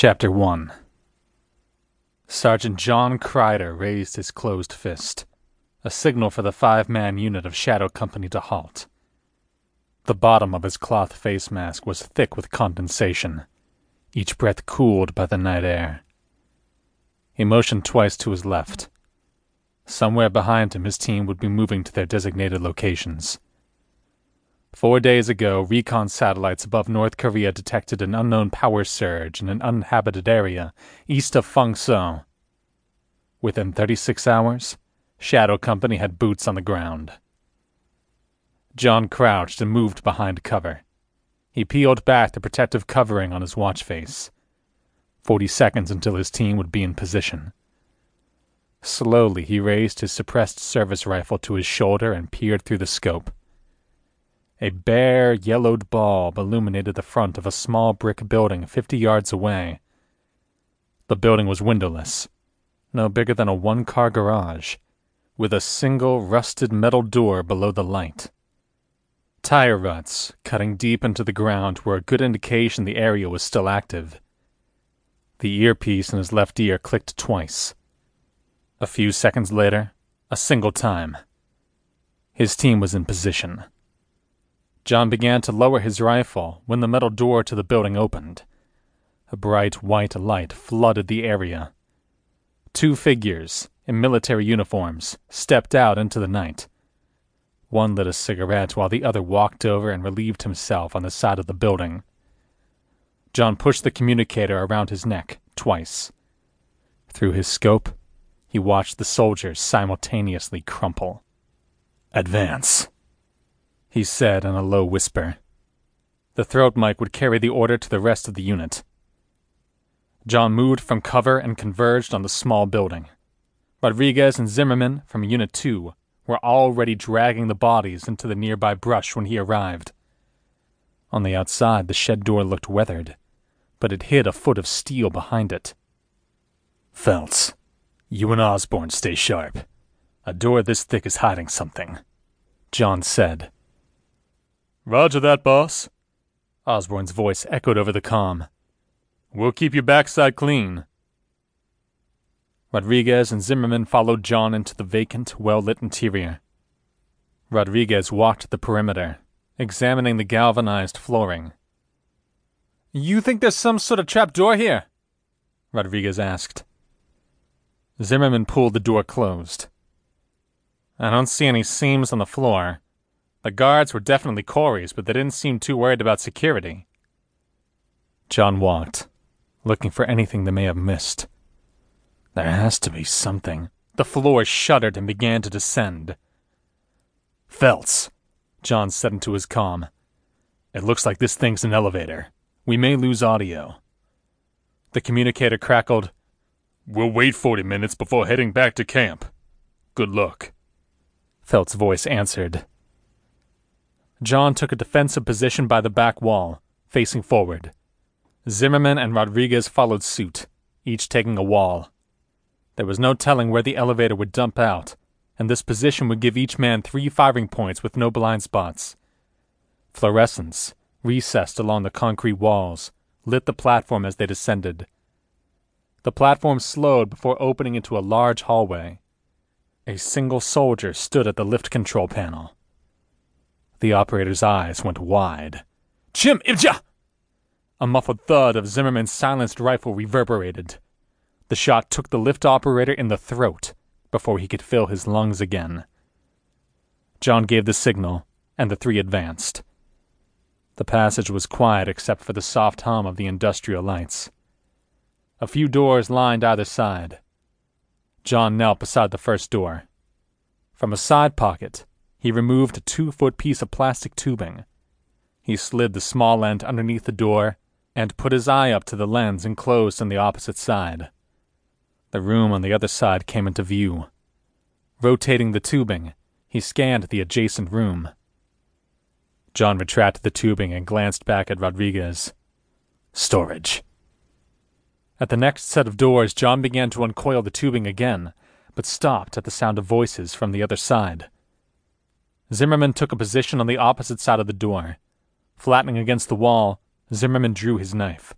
Chapter 1 Sergeant John Crider raised his closed fist, a signal for the five man unit of Shadow Company to halt. The bottom of his cloth face mask was thick with condensation, each breath cooled by the night air. He motioned twice to his left. Somewhere behind him, his team would be moving to their designated locations. Four days ago, recon satellites above North Korea detected an unknown power surge in an uninhabited area east of Fangso. Within 36 hours, Shadow Company had boots on the ground. John crouched and moved behind cover. He peeled back the protective covering on his watch face. Forty seconds until his team would be in position. Slowly, he raised his suppressed service rifle to his shoulder and peered through the scope. A bare, yellowed bulb illuminated the front of a small brick building fifty yards away. The building was windowless, no bigger than a one car garage, with a single rusted metal door below the light. Tire ruts, cutting deep into the ground, were a good indication the area was still active. The earpiece in his left ear clicked twice. A few seconds later, a single time. His team was in position. John began to lower his rifle when the metal door to the building opened. A bright white light flooded the area. Two figures, in military uniforms, stepped out into the night. One lit a cigarette while the other walked over and relieved himself on the side of the building. John pushed the communicator around his neck twice. Through his scope, he watched the soldiers simultaneously crumple. Advance he said in a low whisper. The throat mike would carry the order to the rest of the unit. John moved from cover and converged on the small building. Rodriguez and Zimmerman from Unit 2 were already dragging the bodies into the nearby brush when he arrived. On the outside, the shed door looked weathered, but it hid a foot of steel behind it. Felts, you and Osborne stay sharp. A door this thick is hiding something, John said. Roger that, boss. Osborne's voice echoed over the com. We'll keep your backside clean. Rodriguez and Zimmerman followed John into the vacant, well lit interior. Rodriguez walked the perimeter, examining the galvanized flooring. You think there's some sort of trap door here? Rodriguez asked. Zimmerman pulled the door closed. I don't see any seams on the floor, the guards were definitely Corey's, but they didn't seem too worried about security. John walked, looking for anything they may have missed. There has to be something. The floor shuddered and began to descend. Felts, John said into his com. It looks like this thing's an elevator. We may lose audio. The communicator crackled. We'll wait 40 minutes before heading back to camp. Good luck. Felt's voice answered. John took a defensive position by the back wall, facing forward. Zimmerman and Rodriguez followed suit, each taking a wall. There was no telling where the elevator would dump out, and this position would give each man three firing points with no blind spots. Fluorescents, recessed along the concrete walls, lit the platform as they descended. The platform slowed before opening into a large hallway. A single soldier stood at the lift control panel. The operator's eyes went wide. Chim Ibja! A muffled thud of Zimmerman's silenced rifle reverberated. The shot took the lift operator in the throat before he could fill his lungs again. John gave the signal, and the three advanced. The passage was quiet except for the soft hum of the industrial lights. A few doors lined either side. John knelt beside the first door. From a side pocket, he removed a two foot piece of plastic tubing. He slid the small end underneath the door and put his eye up to the lens enclosed on the opposite side. The room on the other side came into view. Rotating the tubing, he scanned the adjacent room. John retracted the tubing and glanced back at Rodriguez. Storage. At the next set of doors, John began to uncoil the tubing again, but stopped at the sound of voices from the other side. Zimmerman took a position on the opposite side of the door. Flattening against the wall, Zimmerman drew his knife.